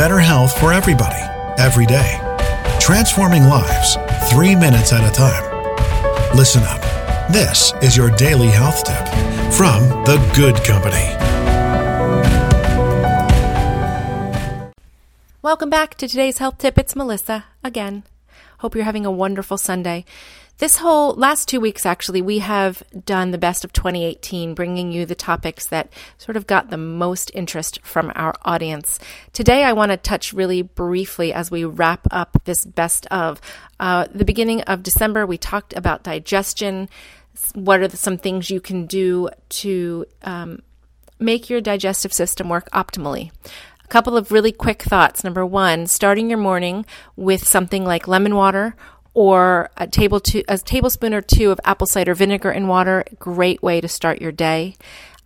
better health for everybody, every day. Transforming lives, three minutes at a time. Listen up. This is your daily health tip from The Good Company. Welcome back to today's health tip. It's Melissa again. Hope you're having a wonderful Sunday. This whole last two weeks, actually, we have done the best of 2018, bringing you the topics that sort of got the most interest from our audience. Today, I want to touch really briefly as we wrap up this best of. Uh, the beginning of December, we talked about digestion. What are the, some things you can do to um, make your digestive system work optimally? A couple of really quick thoughts. Number one, starting your morning with something like lemon water or a, table a tablespoon or two of apple cider vinegar in water. Great way to start your day.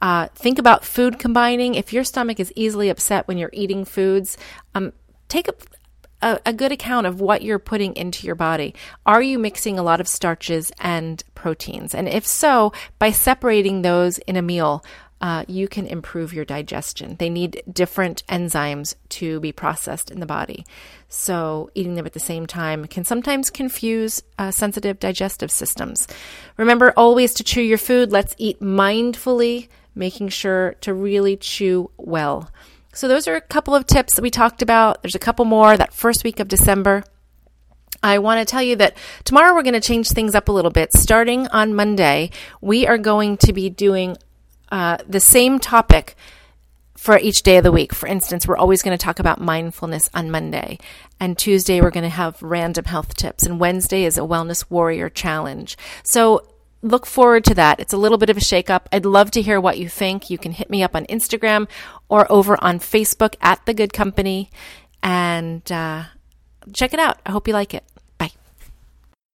Uh, think about food combining. If your stomach is easily upset when you're eating foods, um, take a, a, a, good account of what you're putting into your body. Are you mixing a lot of starches and proteins? And if so, by separating those in a meal, uh, you can improve your digestion. They need different enzymes to be processed in the body. So, eating them at the same time can sometimes confuse uh, sensitive digestive systems. Remember always to chew your food. Let's eat mindfully, making sure to really chew well. So, those are a couple of tips that we talked about. There's a couple more that first week of December. I want to tell you that tomorrow we're going to change things up a little bit. Starting on Monday, we are going to be doing uh, the same topic for each day of the week. For instance, we're always going to talk about mindfulness on Monday. And Tuesday, we're going to have random health tips. And Wednesday is a Wellness Warrior Challenge. So look forward to that. It's a little bit of a shakeup. I'd love to hear what you think. You can hit me up on Instagram or over on Facebook at The Good Company and uh, check it out. I hope you like it.